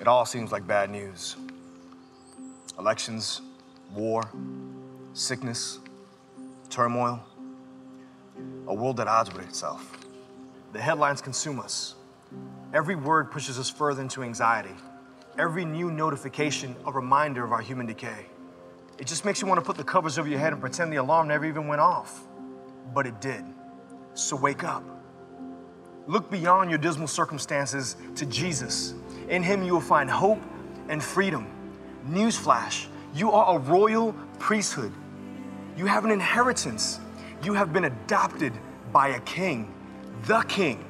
It all seems like bad news elections, war, sickness, turmoil, a world at odds with itself. The headlines consume us. Every word pushes us further into anxiety. Every new notification, a reminder of our human decay. It just makes you want to put the covers over your head and pretend the alarm never even went off. But it did. So wake up. Look beyond your dismal circumstances to Jesus. In Him, you will find hope and freedom. Newsflash you are a royal priesthood. You have an inheritance. You have been adopted by a king, the king.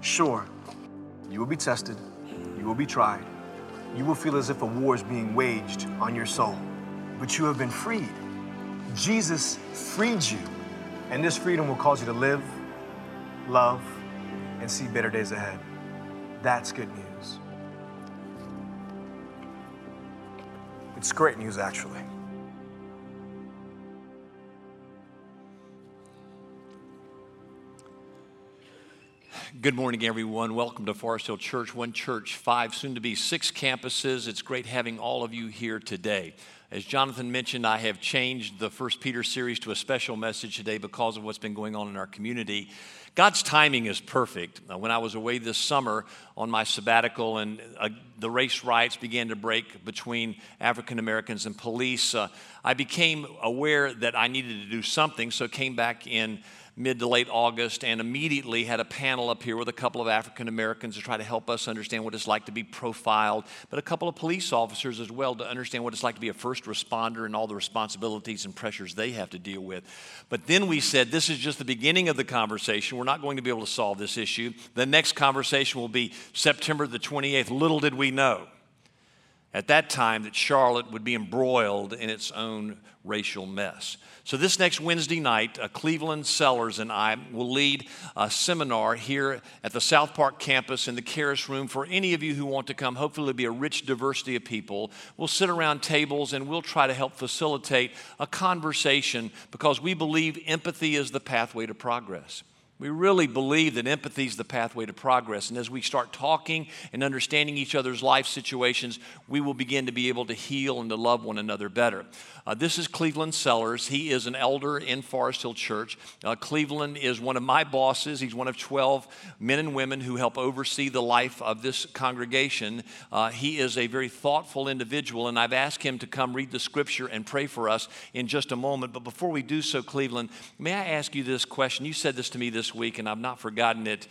Sure, you will be tested, you will be tried, you will feel as if a war is being waged on your soul, but you have been freed. Jesus freed you, and this freedom will cause you to live, love, and see better days ahead. That's good news. It's great news, actually. Good morning, everyone. Welcome to Forest Hill Church, one church, five, soon to be six campuses. It's great having all of you here today. As Jonathan mentioned, I have changed the First Peter series to a special message today because of what's been going on in our community. God's timing is perfect. When I was away this summer on my sabbatical and uh, the race riots began to break between African Americans and police, uh, I became aware that I needed to do something, so came back in mid to late August and immediately had a panel up here with a couple of African Americans to try to help us understand what it's like to be profiled, but a couple of police officers as well to understand what it's like to be a first responder and all the responsibilities and pressures they have to deal with. But then we said, this is just the beginning of the conversation. We're not going to be able to solve this issue. The next conversation will be September the 28th. Little did we know at that time that Charlotte would be embroiled in its own racial mess. So, this next Wednesday night, uh, Cleveland Sellers and I will lead a seminar here at the South Park campus in the Karis Room for any of you who want to come. Hopefully, it'll be a rich diversity of people. We'll sit around tables and we'll try to help facilitate a conversation because we believe empathy is the pathway to progress. We really believe that empathy is the pathway to progress. And as we start talking and understanding each other's life situations, we will begin to be able to heal and to love one another better. Uh, this is Cleveland Sellers. He is an elder in Forest Hill Church. Uh, Cleveland is one of my bosses. He's one of 12 men and women who help oversee the life of this congregation. Uh, he is a very thoughtful individual, and I've asked him to come read the scripture and pray for us in just a moment. But before we do so, Cleveland, may I ask you this question? You said this to me this week, and I've not forgotten it.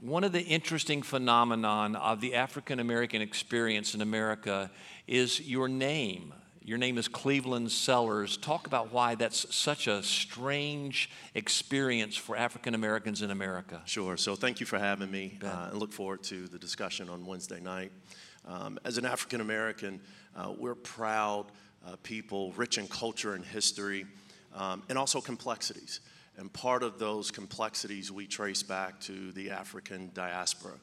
One of the interesting phenomenon of the African American experience in America is your name. Your name is Cleveland Sellers. Talk about why that's such a strange experience for African Americans in America. Sure. So thank you for having me, uh, and look forward to the discussion on Wednesday night. Um, as an African American, uh, we're proud uh, people, rich in culture and history, um, and also complexities. And part of those complexities we trace back to the African diaspora.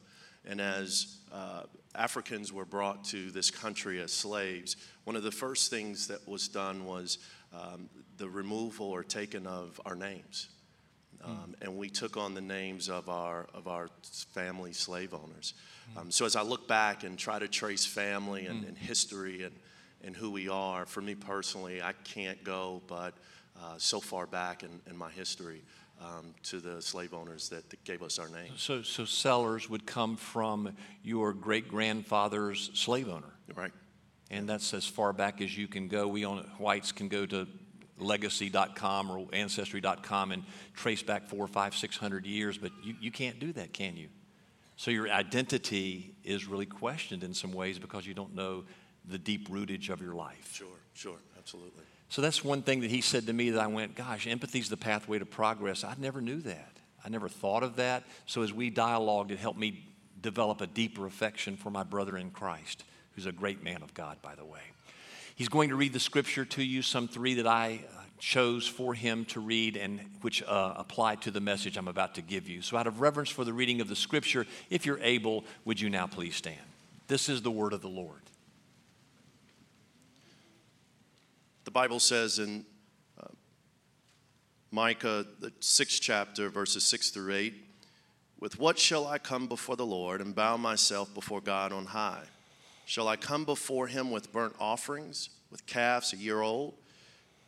And as uh, Africans were brought to this country as slaves, one of the first things that was done was um, the removal or taking of our names. Hmm. Um. And we took on the names of our, of our family slave owners. Mm. Um, so as I look back and try to trace family and, mm. and history and, and who we are, for me personally, I can't go but uh, so far back in, in my history um, to the slave owners that, that, gave us our name. So, so sellers would come from your great grandfather's slave owner. Right. And that's as far back as you can go. We on whites can go to legacy.com or ancestry.com and trace back four, five, six hundred years, but you, you can't do that, can you? So your identity is really questioned in some ways because you don't know the deep rootage of your life. Sure, sure, absolutely. So that's one thing that he said to me that I went, gosh, empathy is the pathway to progress. I never knew that. I never thought of that. So as we dialogued, it helped me develop a deeper affection for my brother in Christ, who's a great man of God, by the way. He's going to read the scripture to you, some three that I uh, chose for him to read and which uh, apply to the message I'm about to give you. So, out of reverence for the reading of the scripture, if you're able, would you now please stand? This is the word of the Lord. The Bible says in uh, Micah, the sixth chapter, verses six through eight, with what shall I come before the Lord and bow myself before God on high? Shall I come before him with burnt offerings, with calves a year old?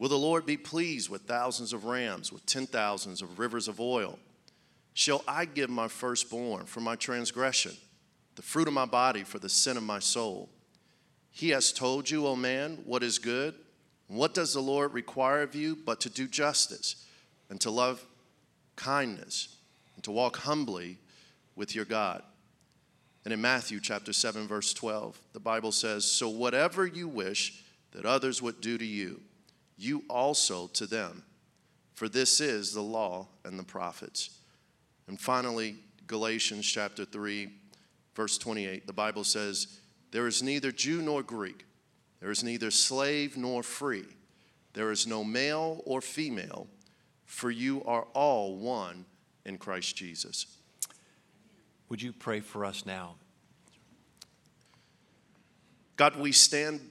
Will the Lord be pleased with thousands of rams, with ten thousands of rivers of oil? Shall I give my firstborn for my transgression, the fruit of my body for the sin of my soul? He has told you, O man, what is good. What does the Lord require of you but to do justice and to love kindness and to walk humbly with your God? And in Matthew chapter 7 verse 12, the Bible says, "So whatever you wish that others would do to you, you also to them, for this is the law and the prophets." And finally, Galatians chapter 3 verse 28, the Bible says, "There is neither Jew nor Greek, there is neither slave nor free, there is no male or female, for you are all one in Christ Jesus." Would you pray for us now? God, we stand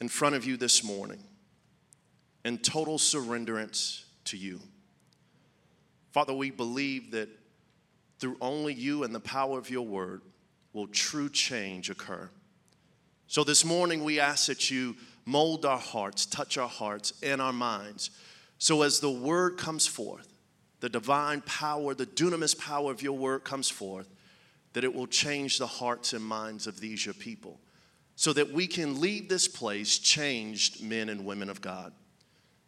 in front of you this morning in total surrenderance to you. Father, we believe that through only you and the power of your word will true change occur. So this morning, we ask that you mold our hearts, touch our hearts and our minds. So as the word comes forth, the divine power, the dunamis power of your word comes forth, that it will change the hearts and minds of these your people so that we can leave this place changed men and women of God.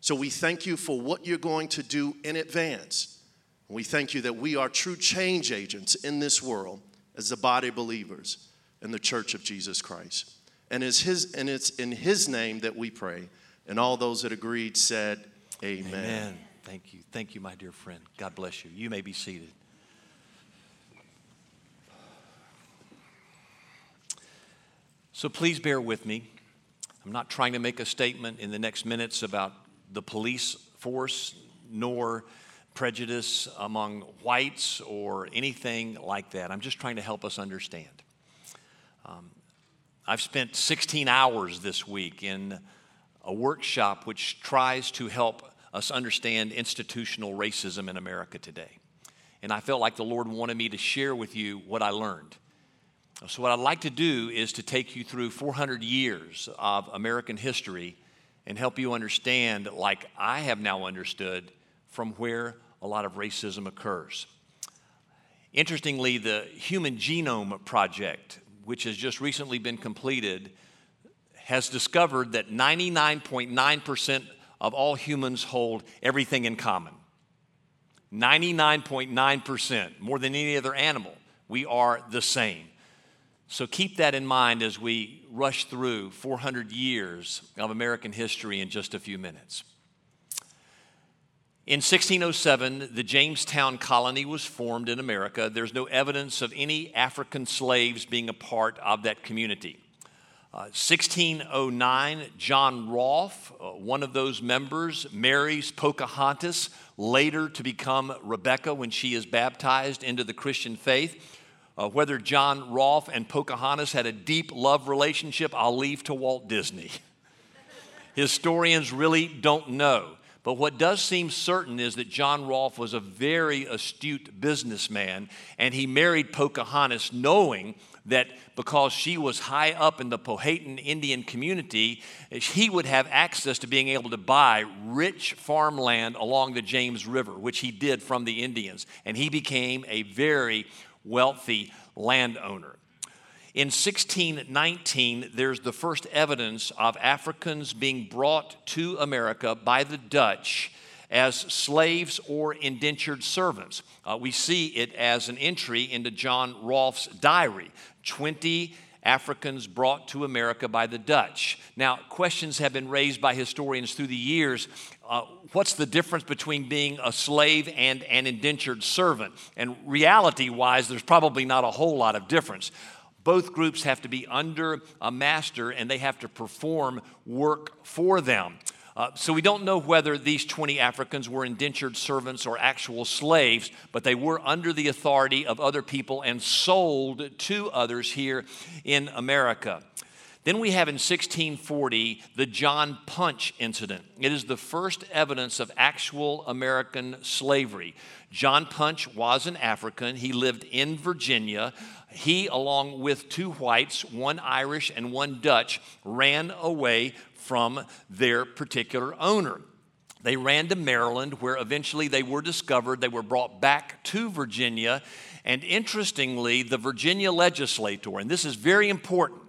So we thank you for what you're going to do in advance. We thank you that we are true change agents in this world as the body believers in the church of Jesus Christ. And it's, his, and it's in his name that we pray. And all those that agreed said, Amen. Amen. Thank you. Thank you, my dear friend. God bless you. You may be seated. So please bear with me. I'm not trying to make a statement in the next minutes about the police force, nor prejudice among whites or anything like that. I'm just trying to help us understand. Um, I've spent 16 hours this week in a workshop which tries to help us understand institutional racism in America today. And I felt like the Lord wanted me to share with you what I learned. So, what I'd like to do is to take you through 400 years of American history and help you understand, like I have now understood, from where a lot of racism occurs. Interestingly, the Human Genome Project, which has just recently been completed, has discovered that 99.9% of all humans hold everything in common. 99.9%, more than any other animal, we are the same. So keep that in mind as we rush through 400 years of American history in just a few minutes. In 1607, the Jamestown colony was formed in America. There's no evidence of any African slaves being a part of that community. Uh, 1609, John Rolfe, uh, one of those members, marries Pocahontas, later to become Rebecca when she is baptized into the Christian faith. Uh, whether John Rolfe and Pocahontas had a deep love relationship, I'll leave to Walt Disney. Historians really don't know. But what does seem certain is that John Rolfe was a very astute businessman, and he married Pocahontas knowing that because she was high up in the Powhatan Indian community, he would have access to being able to buy rich farmland along the James River, which he did from the Indians. And he became a very wealthy landowner. In 1619, there's the first evidence of Africans being brought to America by the Dutch as slaves or indentured servants. Uh, we see it as an entry into John Rolfe's diary 20 Africans brought to America by the Dutch. Now, questions have been raised by historians through the years. Uh, what's the difference between being a slave and an indentured servant? And reality wise, there's probably not a whole lot of difference. Both groups have to be under a master and they have to perform work for them. Uh, so we don't know whether these 20 Africans were indentured servants or actual slaves, but they were under the authority of other people and sold to others here in America. Then we have in 1640 the John Punch incident. It is the first evidence of actual American slavery. John Punch was an African. He lived in Virginia. He, along with two whites, one Irish and one Dutch, ran away from their particular owner. They ran to Maryland, where eventually they were discovered. They were brought back to Virginia. And interestingly, the Virginia legislator, and this is very important,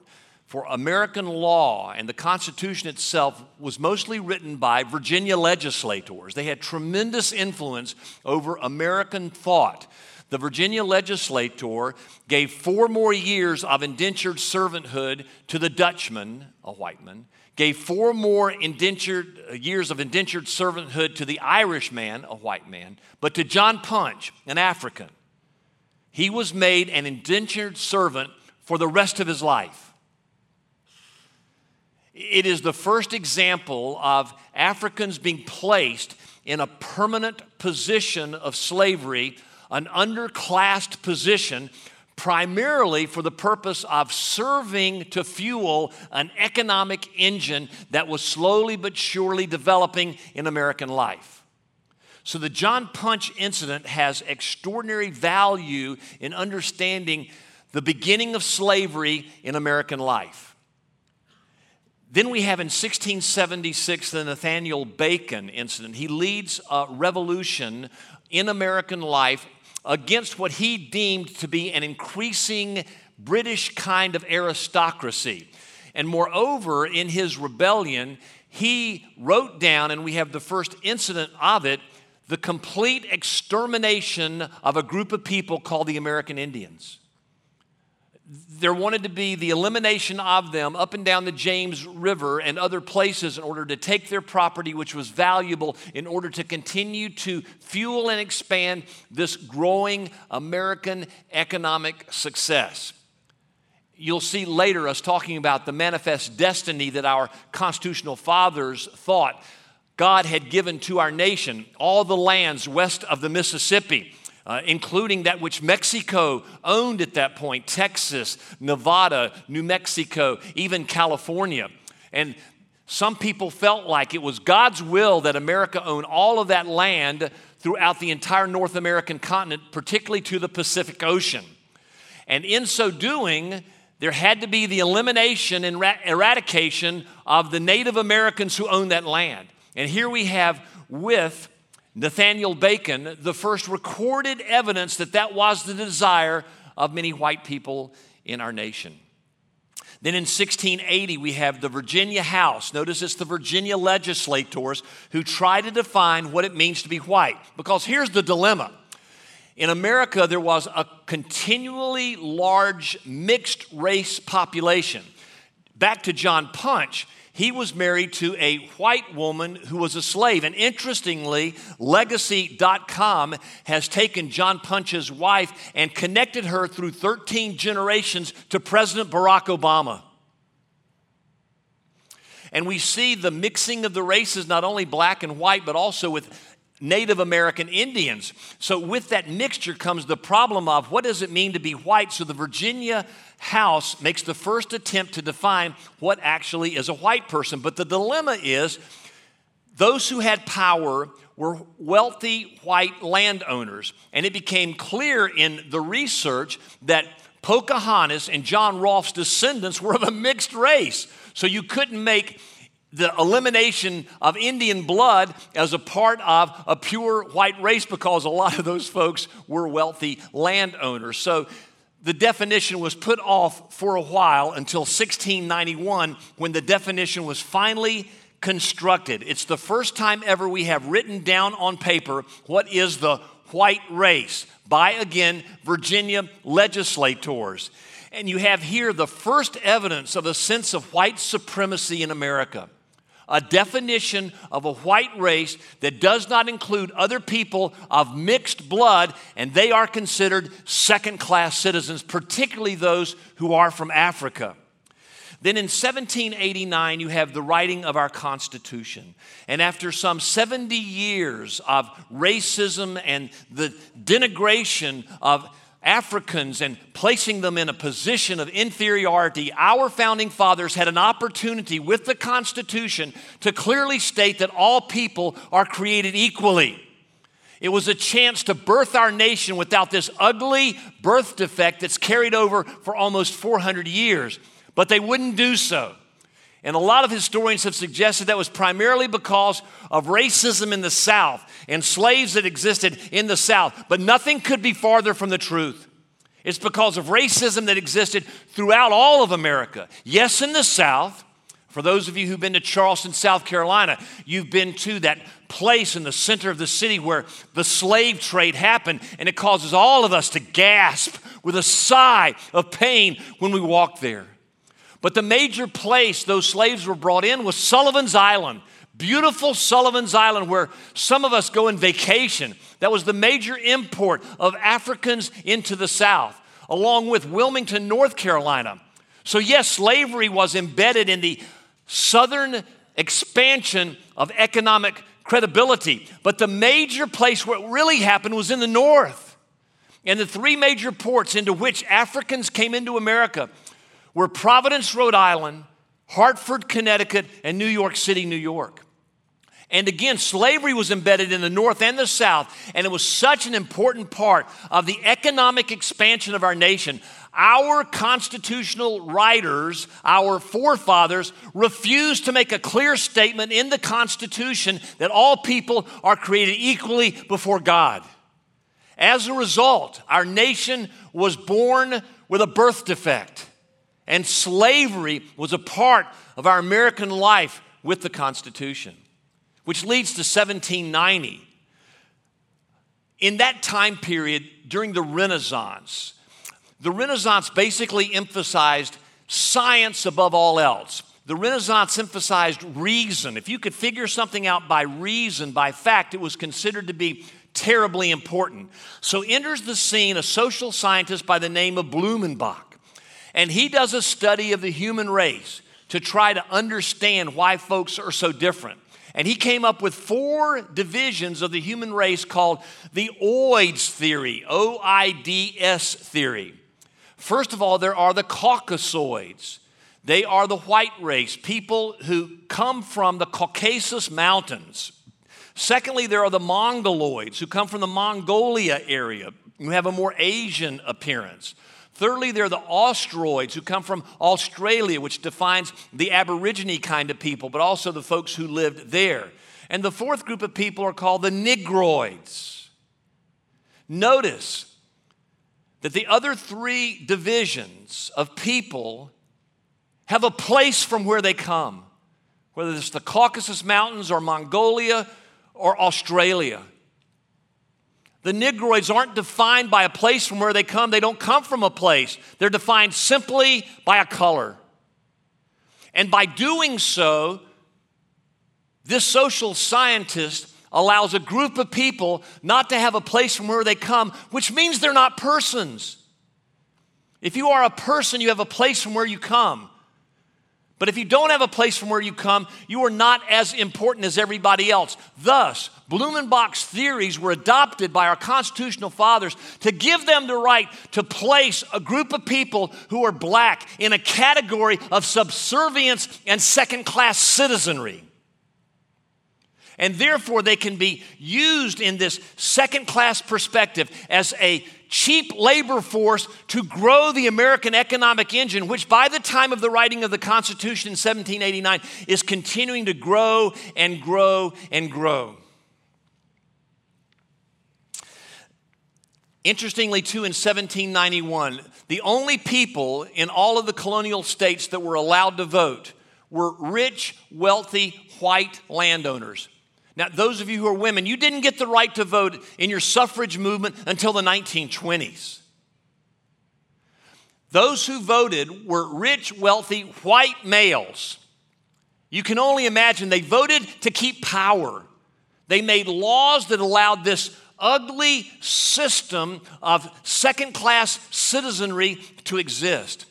for American law and the Constitution itself was mostly written by Virginia legislators. They had tremendous influence over American thought. The Virginia legislator gave four more years of indentured servanthood to the Dutchman, a white man, gave four more indentured uh, years of indentured servanthood to the Irishman, a white man, but to John Punch, an African, he was made an indentured servant for the rest of his life. It is the first example of Africans being placed in a permanent position of slavery, an underclassed position, primarily for the purpose of serving to fuel an economic engine that was slowly but surely developing in American life. So, the John Punch incident has extraordinary value in understanding the beginning of slavery in American life. Then we have in 1676 the Nathaniel Bacon incident. He leads a revolution in American life against what he deemed to be an increasing British kind of aristocracy. And moreover, in his rebellion, he wrote down, and we have the first incident of it, the complete extermination of a group of people called the American Indians there wanted to be the elimination of them up and down the James River and other places in order to take their property, which was valuable, in order to continue to fuel and expand this growing American economic success. You'll see later us talking about the manifest destiny that our constitutional fathers thought God had given to our nation, all the lands west of the Mississippi uh, including that which Mexico owned at that point Texas, Nevada, New Mexico, even California. And some people felt like it was God's will that America own all of that land throughout the entire North American continent, particularly to the Pacific Ocean. And in so doing, there had to be the elimination and eradication of the Native Americans who owned that land. And here we have with Nathaniel Bacon, the first recorded evidence that that was the desire of many white people in our nation. Then in 1680, we have the Virginia House. Notice it's the Virginia legislators who try to define what it means to be white. Because here's the dilemma in America, there was a continually large mixed race population. Back to John Punch, he was married to a white woman who was a slave. And interestingly, legacy.com has taken John Punch's wife and connected her through 13 generations to President Barack Obama. And we see the mixing of the races, not only black and white, but also with Native American Indians. So, with that mixture comes the problem of what does it mean to be white? So, the Virginia House makes the first attempt to define what actually is a white person. But the dilemma is those who had power were wealthy white landowners. And it became clear in the research that Pocahontas and John Rolfe's descendants were of a mixed race. So you couldn't make the elimination of Indian blood as a part of a pure white race because a lot of those folks were wealthy landowners. So the definition was put off for a while until 1691 when the definition was finally constructed. It's the first time ever we have written down on paper what is the white race by, again, Virginia legislators. And you have here the first evidence of a sense of white supremacy in America a definition of a white race that does not include other people of mixed blood, and they are considered second class citizens, particularly those who are from Africa. Then in 1789, you have the writing of our Constitution. And after some 70 years of racism and the denigration of Africans and placing them in a position of inferiority, our founding fathers had an opportunity with the Constitution to clearly state that all people are created equally. It was a chance to birth our nation without this ugly birth defect that's carried over for almost 400 years. But they wouldn't do so. And a lot of historians have suggested that was primarily because of racism in the South and slaves that existed in the South. But nothing could be farther from the truth. It's because of racism that existed throughout all of America. Yes, in the South. For those of you who've been to Charleston, South Carolina, you've been to that place in the center of the city where the slave trade happened, and it causes all of us to gasp with a sigh of pain when we walk there. But the major place those slaves were brought in was Sullivan's Island. Beautiful Sullivan's Island, where some of us go in vacation. That was the major import of Africans into the South, along with Wilmington, North Carolina. So, yes, slavery was embedded in the southern expansion of economic credibility, but the major place where it really happened was in the north. And the three major ports into which Africans came into America were Providence, Rhode Island, Hartford, Connecticut, and New York City, New York. And again, slavery was embedded in the North and the South, and it was such an important part of the economic expansion of our nation. Our constitutional writers, our forefathers, refused to make a clear statement in the Constitution that all people are created equally before God. As a result, our nation was born with a birth defect. And slavery was a part of our American life with the Constitution, which leads to 1790. In that time period, during the Renaissance, the Renaissance basically emphasized science above all else. The Renaissance emphasized reason. If you could figure something out by reason, by fact, it was considered to be terribly important. So enters the scene a social scientist by the name of Blumenbach. And he does a study of the human race to try to understand why folks are so different. And he came up with four divisions of the human race called the OIDS theory, O I D S theory. First of all, there are the Caucasoids. They are the white race, people who come from the Caucasus Mountains. Secondly, there are the Mongoloids, who come from the Mongolia area, who have a more Asian appearance. Thirdly, there are the Austroids who come from Australia, which defines the Aborigine kind of people, but also the folks who lived there. And the fourth group of people are called the Negroids. Notice that the other three divisions of people have a place from where they come, whether it's the Caucasus Mountains or Mongolia or Australia. The Negroids aren't defined by a place from where they come. They don't come from a place. They're defined simply by a color. And by doing so, this social scientist allows a group of people not to have a place from where they come, which means they're not persons. If you are a person, you have a place from where you come. But if you don't have a place from where you come, you are not as important as everybody else. Thus, Blumenbach's theories were adopted by our constitutional fathers to give them the right to place a group of people who are black in a category of subservience and second class citizenry. And therefore, they can be used in this second class perspective as a cheap labor force to grow the American economic engine, which by the time of the writing of the Constitution in 1789 is continuing to grow and grow and grow. Interestingly, too, in 1791, the only people in all of the colonial states that were allowed to vote were rich, wealthy, white landowners. Now, those of you who are women, you didn't get the right to vote in your suffrage movement until the 1920s. Those who voted were rich, wealthy, white males. You can only imagine they voted to keep power. They made laws that allowed this ugly system of second class citizenry to exist.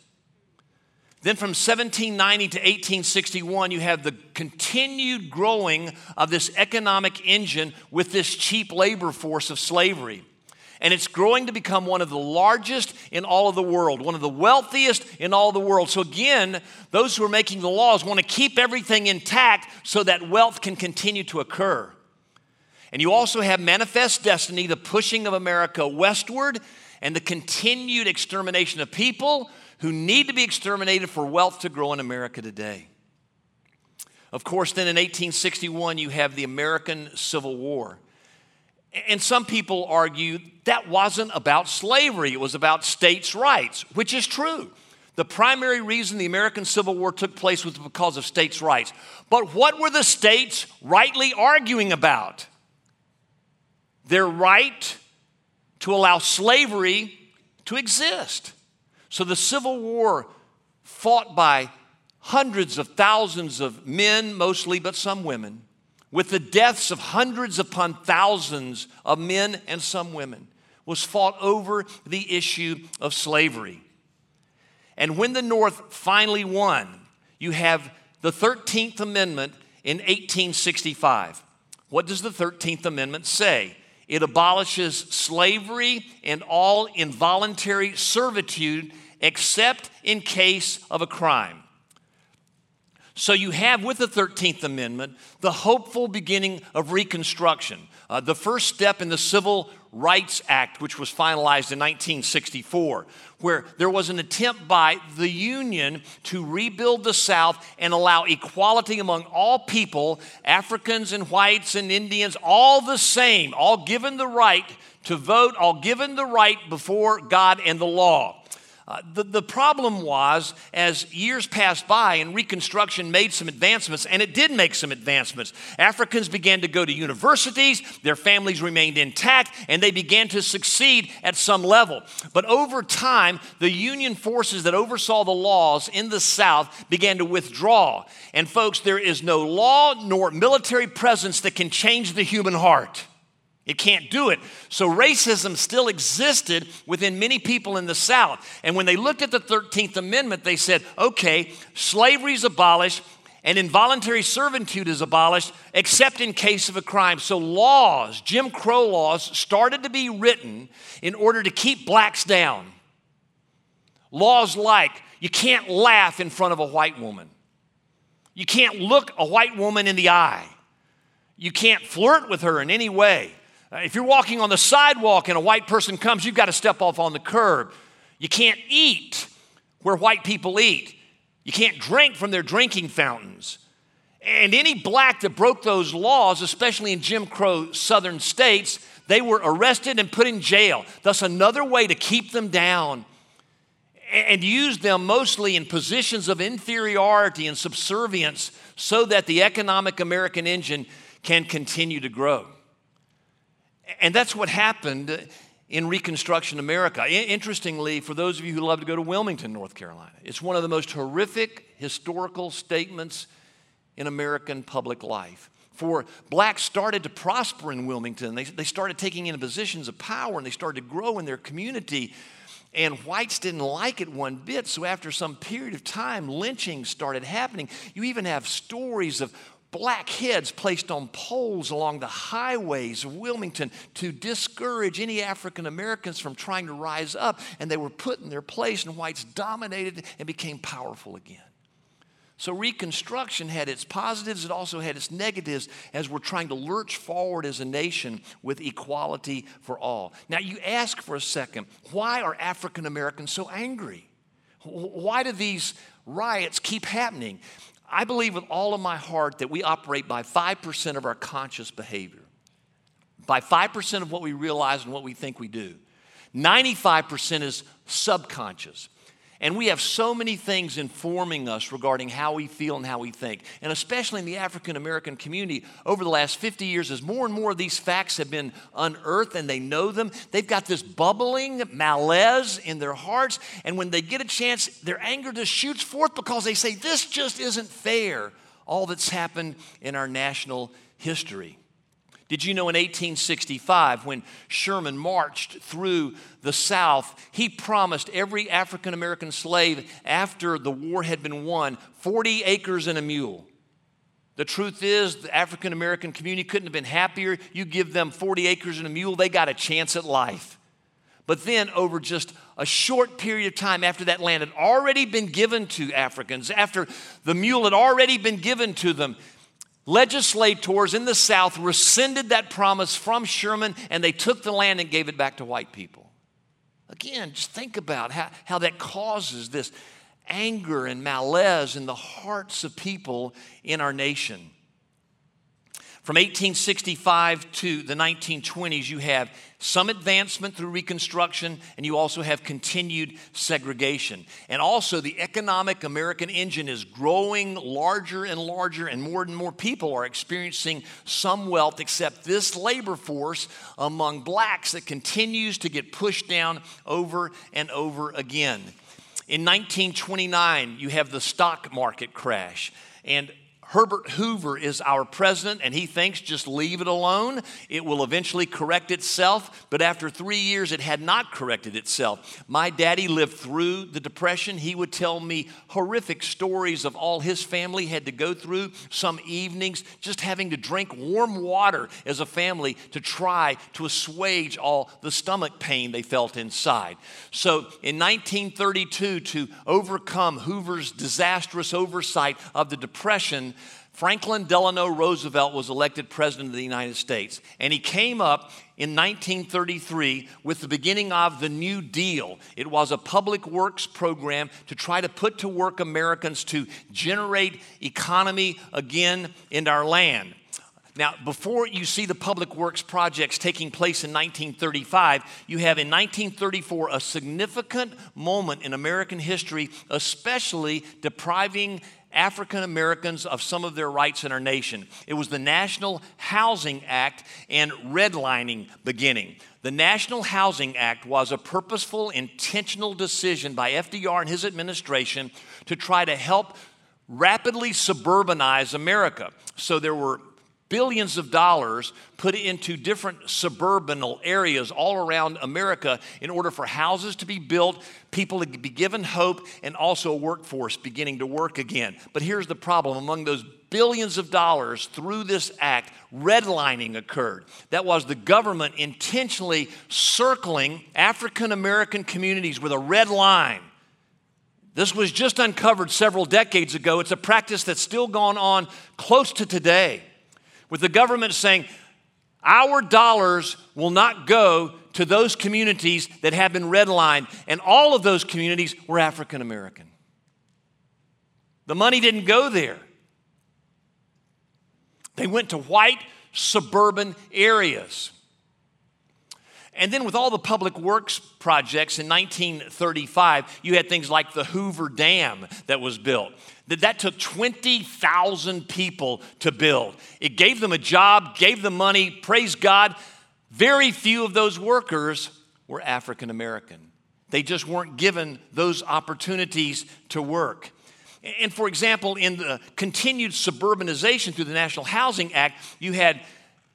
Then from 1790 to 1861, you have the continued growing of this economic engine with this cheap labor force of slavery. and it's growing to become one of the largest in all of the world, one of the wealthiest in all the world. So, again, those who are making the laws want to keep everything intact so that wealth can continue to occur. And you also have manifest destiny, the pushing of America westward, and the continued extermination of people who need to be exterminated for wealth to grow in America today. Of course, then in 1861, you have the American Civil War. And some people argue that wasn't about slavery, it was about states' rights, which is true. The primary reason the American Civil War took place was because of states' rights. But what were the states rightly arguing about? Their right to allow slavery to exist. So the Civil War, fought by hundreds of thousands of men, mostly, but some women, with the deaths of hundreds upon thousands of men and some women, was fought over the issue of slavery. And when the North finally won, you have the 13th Amendment in 1865. What does the 13th Amendment say? It abolishes slavery and all involuntary servitude except in case of a crime. So you have with the 13th Amendment the hopeful beginning of Reconstruction, uh, the first step in the Civil Rights Act, which was finalized in 1964, where there was an attempt by the Union to rebuild the South and allow equality among all people, Africans and whites and Indians, all the same, all given the right to vote, all given the right before God and the law. Uh, the, the problem was, as years passed by and Reconstruction made some advancements, and it did make some advancements, Africans began to go to universities, their families remained intact, and they began to succeed at some level. But over time, the Union forces that oversaw the laws in the South began to withdraw. And, folks, there is no law nor military presence that can change the human heart. It can't do it. So racism still existed within many people in the South. And when they looked at the 13th Amendment, they said, okay, slavery is abolished and involuntary servitude is abolished except in case of a crime. So laws, Jim Crow laws, started to be written in order to keep blacks down. Laws like you can't laugh in front of a white woman. You can't look a white woman in the eye. You can't flirt with her in any way. Uh, if you're walking on the sidewalk and a white person comes, you've got to step off on the curb. You can't eat where white people eat. You can't drink from their drinking fountains. And any black that broke those laws, especially in Jim Crow southern states, they were arrested and put in jail. Thus, another way to keep them down and use them mostly in positions of inferiority and subservience so that the economic American engine can continue to grow. And that's what happened in Reconstruction America. Interestingly, for those of you who love to go to Wilmington, North Carolina, it's one of the most horrific historical statements in American public life. For blacks started to prosper in Wilmington, they, they started taking in positions of power and they started to grow in their community. And whites didn't like it one bit, so after some period of time, lynching started happening. You even have stories of black heads placed on poles along the highways of Wilmington to discourage any African Americans from trying to rise up. And they were put in their place, and whites dominated and became powerful again. So, Reconstruction had its positives, it also had its negatives as we're trying to lurch forward as a nation with equality for all. Now, you ask for a second, why are African Americans so angry? Why do these riots keep happening? I believe with all of my heart that we operate by 5% of our conscious behavior, by 5% of what we realize and what we think we do. 95% is subconscious. And we have so many things informing us regarding how we feel and how we think. And especially in the African American community, over the last 50 years, as more and more of these facts have been unearthed and they know them, they've got this bubbling malaise in their hearts. And when they get a chance, their anger just shoots forth because they say, This just isn't fair, all that's happened in our national history. Did you know in 1865, when Sherman marched through the South, he promised every African American slave after the war had been won 40 acres and a mule? The truth is, the African American community couldn't have been happier. You give them 40 acres and a mule, they got a chance at life. But then, over just a short period of time after that land had already been given to Africans, after the mule had already been given to them, legislators in the South rescinded that promise from Sherman and they took the land and gave it back to white people. Again, just think about how, how that causes this anger and malaise in the hearts of people in our nation. From 1865 to the 1920s, you have some advancement through Reconstruction, and you also have continued segregation. And also, the economic American engine is growing larger and larger, and more and more people are experiencing some wealth, except this labor force among blacks that continues to get pushed down over and over again. In 1929, you have the stock market crash. And Herbert Hoover is our president, and he thinks just leave it alone. It will eventually correct itself. But after three years, it had not corrected itself. My daddy lived through the Depression. He would tell me horrific stories of all his family had to go through. Some evenings, just having to drink warm water as a family to try to assuage all the stomach pain they felt inside. So in 1932, to overcome Hoover's disastrous oversight of the Depression, Franklin Delano Roosevelt was elected president of the United States, and he came up in 1933 with the beginning of the New Deal. It was a public works program to try to put to work Americans to generate economy again in our land. Now, before you see the public works projects taking place in 1935, you have in 1934 a significant moment in American history, especially depriving African Americans of some of their rights in our nation. It was the National Housing Act and redlining beginning. The National Housing Act was a purposeful, intentional decision by FDR and his administration to try to help rapidly suburbanize America. So there were billions of dollars put into different suburban areas all around America in order for houses to be built, people to be given hope, and also a workforce beginning to work again. But here's the problem among those billions of dollars through this act, redlining occurred. That was the government intentionally circling African American communities with a red line. This was just uncovered several decades ago. It's a practice that's still gone on close to today with the government saying, our dollars will not go to those communities that have been redlined, and all of those communities were African American. The money didn't go there. They went to white suburban areas. And then, with all the public works projects in 1935, you had things like the Hoover Dam that was built that that took 20,000 people to build. It gave them a job, gave them money, praise God. Very few of those workers were African American. They just weren't given those opportunities to work. And for example, in the continued suburbanization through the National Housing Act, you had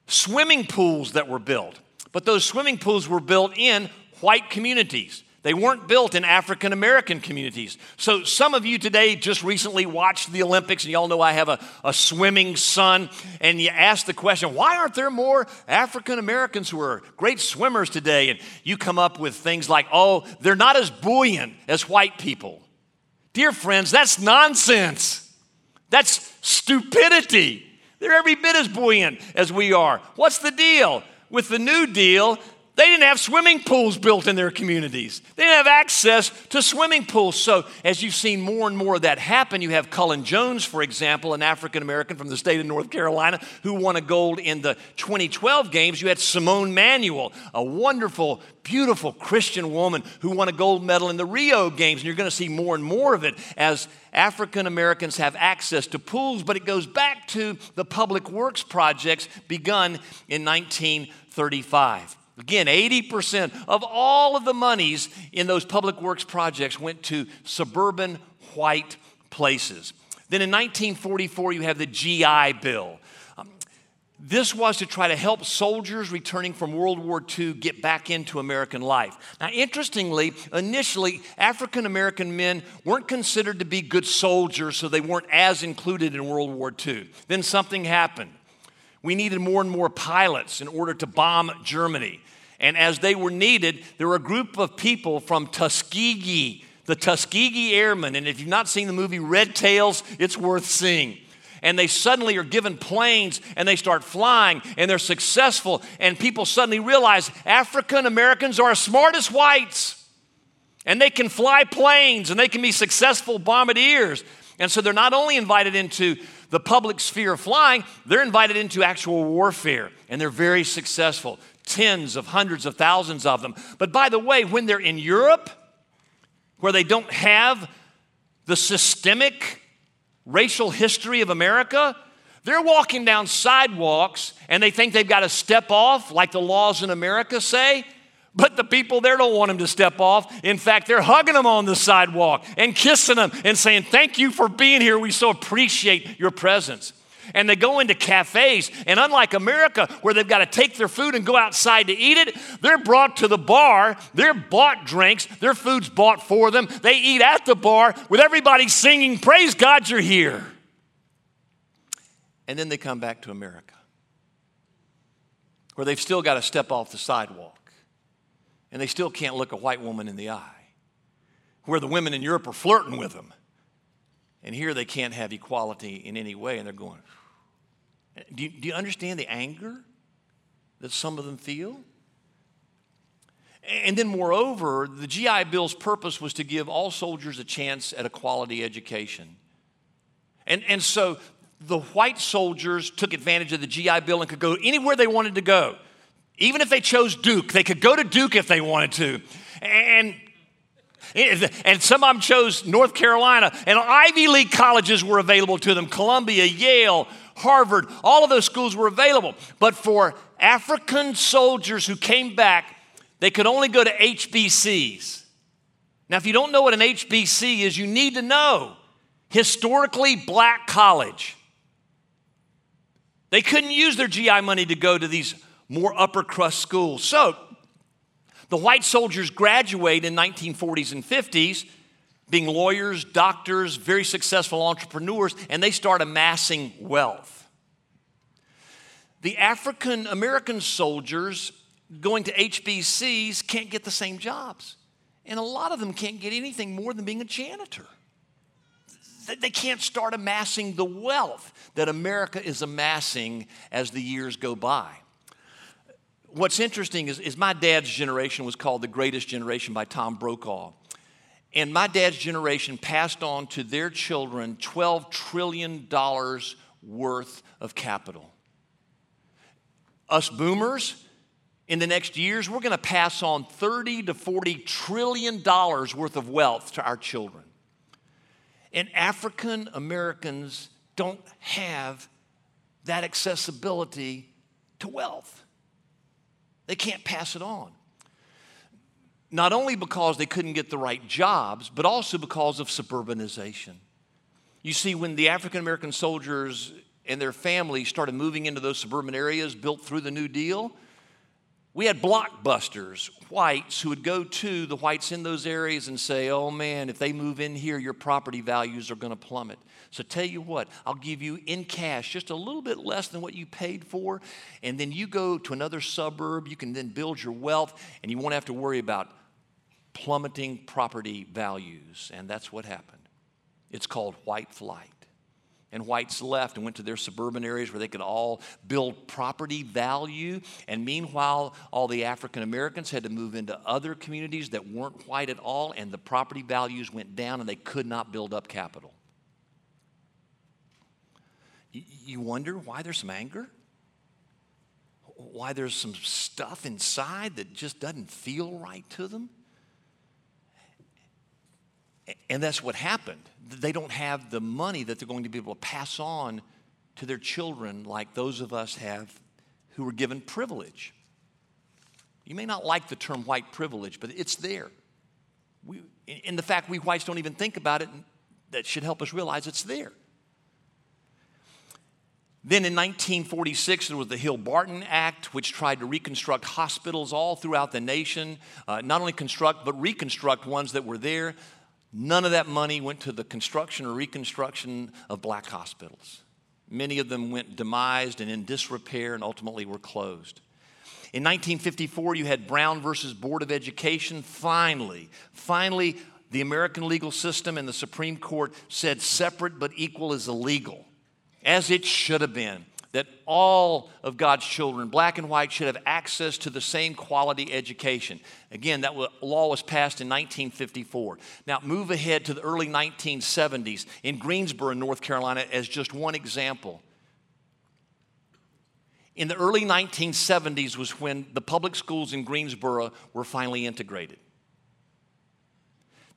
swimming pools that were built. But those swimming pools were built in white communities. They weren't built in African American communities. So, some of you today just recently watched the Olympics, and y'all know I have a, a swimming son, and you ask the question, why aren't there more African Americans who are great swimmers today? And you come up with things like, oh, they're not as buoyant as white people. Dear friends, that's nonsense. That's stupidity. They're every bit as buoyant as we are. What's the deal? With the New Deal, they didn't have swimming pools built in their communities. They didn't have access to swimming pools. So, as you've seen more and more of that happen, you have Cullen Jones, for example, an African American from the state of North Carolina, who won a gold in the 2012 games. You had Simone Manuel, a wonderful, beautiful Christian woman who won a gold medal in the Rio games. And you're going to see more and more of it as African Americans have access to pools. But it goes back to the public works projects begun in 1935. Again, 80% of all of the monies in those public works projects went to suburban white places. Then in 1944, you have the GI Bill. Um, this was to try to help soldiers returning from World War II get back into American life. Now, interestingly, initially, African American men weren't considered to be good soldiers, so they weren't as included in World War II. Then something happened. We needed more and more pilots in order to bomb Germany. And as they were needed, there were a group of people from Tuskegee, the Tuskegee Airmen. And if you've not seen the movie Red Tails, it's worth seeing. And they suddenly are given planes and they start flying and they're successful. And people suddenly realize African Americans are as smart as whites. And they can fly planes and they can be successful bombardiers. And so they're not only invited into the public sphere of flying, they're invited into actual warfare. And they're very successful tens of hundreds of thousands of them. But by the way, when they're in Europe, where they don't have the systemic racial history of America, they're walking down sidewalks and they think they've got to step off like the laws in America say. But the people there don't want them to step off. In fact, they're hugging them on the sidewalk and kissing them and saying, Thank you for being here. We so appreciate your presence and they go into cafes. And unlike America, where they've got to take their food and go outside to eat it, they're brought to the bar, they're bought drinks, their food's bought for them. They eat at the bar with everybody singing, Praise God, you're here. And then they come back to America, where they've still got to step off the sidewalk and they still can't look a white woman in the eye, where the women in Europe are flirting with them. And here they can't have equality in any way, and they're going, do you, do you understand the anger that some of them feel? And then, moreover, the GI Bill's purpose was to give all soldiers a chance at a quality education. And, and so the white soldiers took advantage of the GI Bill and could go anywhere they wanted to go. Even if they chose Duke, they could go to Duke if they wanted to. And and some of them chose North Carolina, and Ivy League colleges were available to them Columbia, Yale, Harvard, all of those schools were available. But for African soldiers who came back, they could only go to HBCs. Now, if you don't know what an HBC is, you need to know historically black college. They couldn't use their GI money to go to these more upper crust schools. So, the white soldiers graduate in 1940s and 50s being lawyers, doctors, very successful entrepreneurs, and they start amassing wealth. The African American soldiers going to HBCs can't get the same jobs. And a lot of them can't get anything more than being a janitor. They can't start amassing the wealth that America is amassing as the years go by. What's interesting is, is my dad's generation was called the greatest generation by Tom Brokaw. And my dad's generation passed on to their children $12 trillion worth of capital. Us boomers, in the next years, we're going to pass on 30 to 40 trillion dollars worth of wealth to our children. And African Americans don't have that accessibility to wealth. They can't pass it on not only because they couldn't get the right jobs, but also because of suburbanization. You see, when the African American soldiers and their families started moving into those suburban areas built through the New Deal, we had blockbusters, whites, who would go to the whites in those areas and say, oh man, if they move in here, your property values are going to plummet. So tell you what, I'll give you in cash just a little bit less than what you paid for, and then you go to another suburb, you can then build your wealth, and you won't have to worry about plummeting property values. And that's what happened. It's called white flight and whites left and went to their suburban areas where they could all build property value. And meanwhile, all the African Americans had to move into other communities that weren't white at all, and the property values went down and they could not build up capital. You wonder why there's some anger? Why there's some stuff inside that just doesn't feel right to them? And that's what happened. They don't have the money that they're going to be able to pass on to their children like those of us have who were given privilege. You may not like the term white privilege, but it's there. We, in the fact we whites don't even think about it, that should help us realize it's there. Then in 1946, there was the Hill Burton Act, which tried to reconstruct hospitals all throughout the nation. Uh, not only construct, but reconstruct ones that were there. None of that money went to the construction or reconstruction of black hospitals. Many of them went demised and in disrepair and ultimately were closed. In 1954, you had Brown versus Board of Education. Finally, finally, the American legal system and the Supreme Court said separate but equal is illegal, as it should have been. That all of God's children, black and white, should have access to the same quality education. Again, that law was passed in 1954. Now, move ahead to the early 1970s in Greensboro, North Carolina, as just one example. In the early 1970s was when the public schools in Greensboro were finally integrated.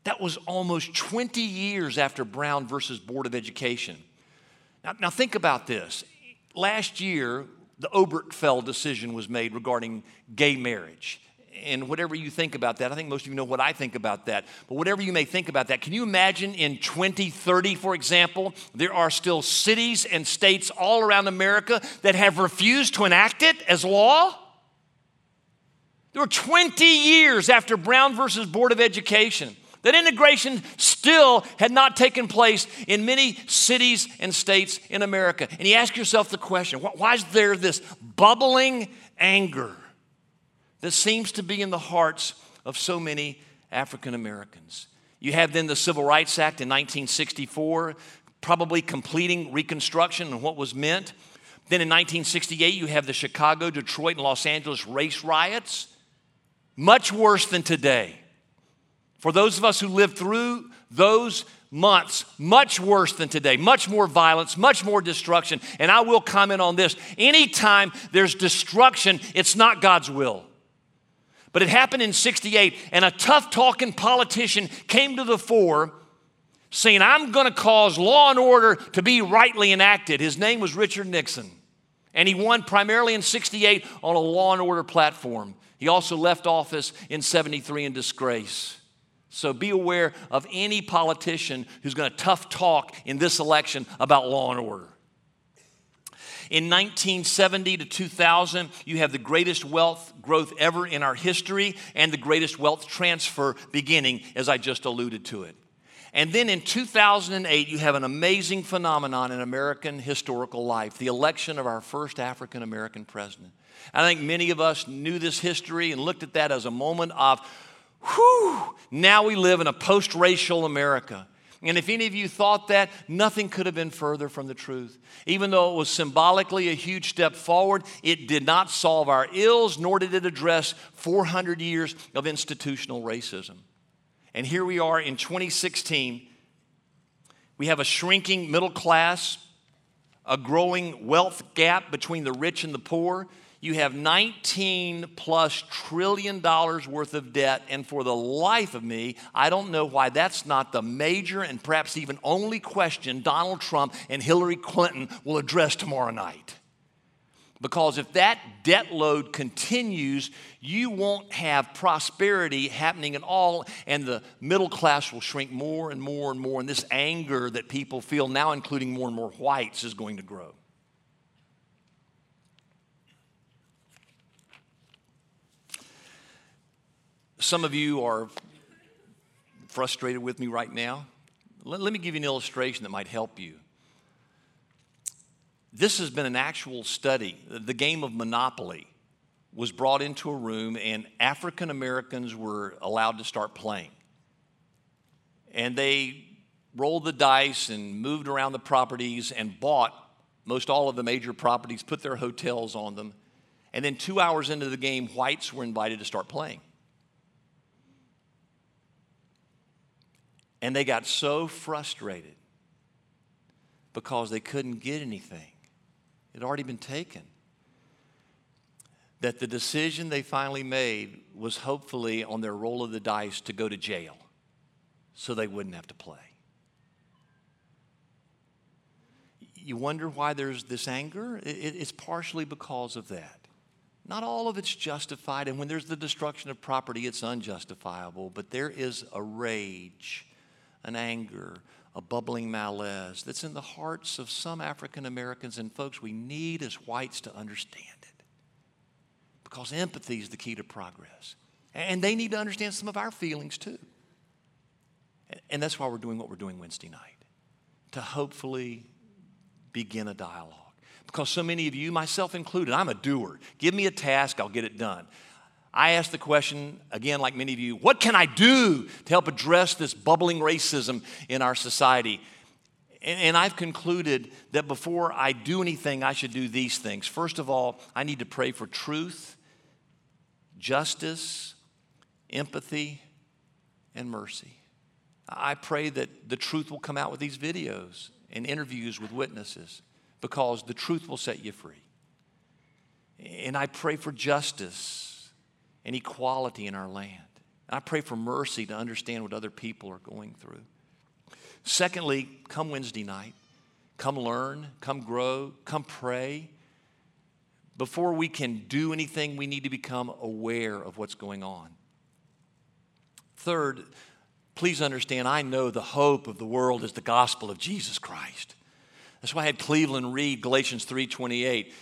That was almost 20 years after Brown versus Board of Education. Now, now think about this. Last year, the Obergefell decision was made regarding gay marriage. And whatever you think about that, I think most of you know what I think about that. But whatever you may think about that, can you imagine in 2030, for example, there are still cities and states all around America that have refused to enact it as law? There were 20 years after Brown versus Board of Education. That integration still had not taken place in many cities and states in America. And you ask yourself the question why is there this bubbling anger that seems to be in the hearts of so many African Americans? You have then the Civil Rights Act in 1964, probably completing Reconstruction and what was meant. Then in 1968, you have the Chicago, Detroit, and Los Angeles race riots, much worse than today. For those of us who lived through those months, much worse than today, much more violence, much more destruction. And I will comment on this anytime there's destruction, it's not God's will. But it happened in 68, and a tough talking politician came to the fore saying, I'm going to cause law and order to be rightly enacted. His name was Richard Nixon. And he won primarily in 68 on a law and order platform. He also left office in 73 in disgrace. So be aware of any politician who's going to tough talk in this election about law and order. In 1970 to 2000, you have the greatest wealth growth ever in our history and the greatest wealth transfer beginning, as I just alluded to it. And then in 2008, you have an amazing phenomenon in American historical life the election of our first African American president. I think many of us knew this history and looked at that as a moment of Whew, now we live in a post racial America. And if any of you thought that, nothing could have been further from the truth. Even though it was symbolically a huge step forward, it did not solve our ills, nor did it address 400 years of institutional racism. And here we are in 2016. We have a shrinking middle class, a growing wealth gap between the rich and the poor you have 19 plus trillion dollars worth of debt, and for the life of me, I don't know why that's not the major and perhaps even only question Donald Trump and Hillary Clinton will address tomorrow night. Because if that debt load continues, you won't have prosperity happening at all, and the middle class will shrink more and more and more. And this anger that people feel now, including more and more whites, is going to grow. Some of you are frustrated with me right now. Let, let, me give you an illustration that might help you. This has been an actual study. The game of Monopoly was brought into a room, and African Americans were allowed to start playing. And they rolled the dice and moved around the properties and bought most all of the major properties, put their hotels on them. And then, two hours into the game, whites were invited to start playing. And they got so frustrated because they couldn't get anything. It had already been taken. That the decision they finally made was hopefully on their roll of the dice to go to jail so they wouldn't have to play. You wonder why there's this anger? It's partially because of that. Not all of it's justified, and when there's the destruction of property, it's unjustifiable, but there is a rage an anger, a bubbling malaise that's in the hearts of some African Americans and folks we need as whites to understand it. Because empathy is the key to progress. And they need to understand some of our feelings too. And that's why we're doing what we're doing Wednesday night, to hopefully begin a dialogue. because so many of you, myself included, I'm a doer. Give me a task, I'll get it done. I ask the question, again, like many of you, what can I do to help address this bubbling racism in our society? And, I've concluded that before I do anything, I should do these things. First of all, I need to pray for truth, justice, empathy, and mercy. I pray that the truth will come out with these videos and interviews with witnesses because the truth will set you free. And I pray for justice and equality in our land. And I pray for mercy to understand what other people are going through. Secondly, come Wednesday night. Come learn, come grow, come pray. Before we can do anything, we need to become aware of what's going on. Third, please understand, I know the hope of the world is the gospel of Jesus Christ. That's why I had Cleveland read Galatians 3:28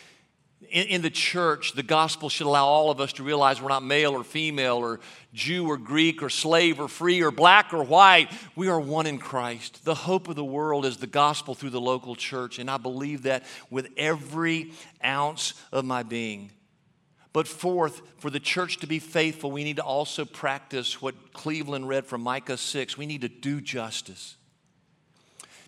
in, in, the church, the gospel should allow all of us to realize we're not male or female or Jew or Greek or slave or free or black or white. We are one in Christ. The hope of the world is the gospel through the local church, and I believe that with every ounce of my being. But fourth, for the church to be faithful, we need to also practice what Cleveland read from Micah 6. We need to do justice.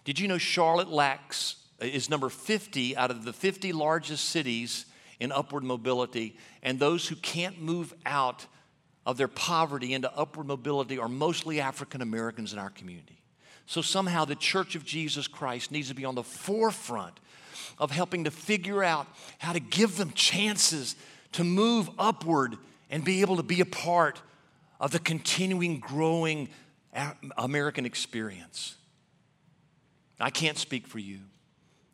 Did you know Charlotte lacks is number 50 out of the 50 largest cities in upward mobility, and those who can't move out of their poverty into upward mobility are mostly African Americans in our community. So somehow the Church of Jesus Christ needs to be on the forefront of helping to figure out how to give them chances to move upward and be able to be a part of the continuing growing American experience. I can't speak for you.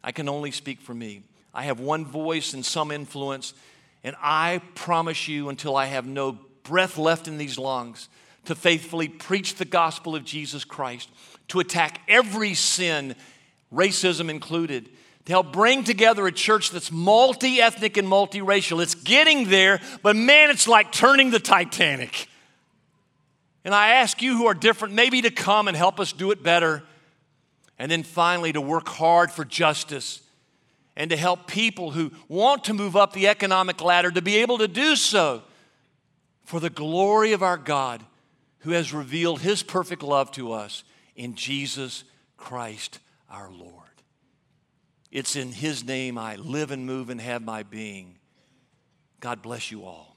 I can only speak for me. I have one voice and some influence, and I promise you until I have no breath left in these lungs to faithfully preach the gospel of Jesus Christ, to attack every sin, racism included, to help bring together a church that's multi ethnic and multiracial. It's getting there, but man, it's like turning the Titanic. And I ask you who are different, maybe to come and help us do it better. And then finally, to work hard for justice and to help people who want to move up the economic ladder to be able to do so for the glory of our God who has revealed his perfect love to us in Jesus Christ our Lord. It's in his name I live and move and have my being. God bless you all.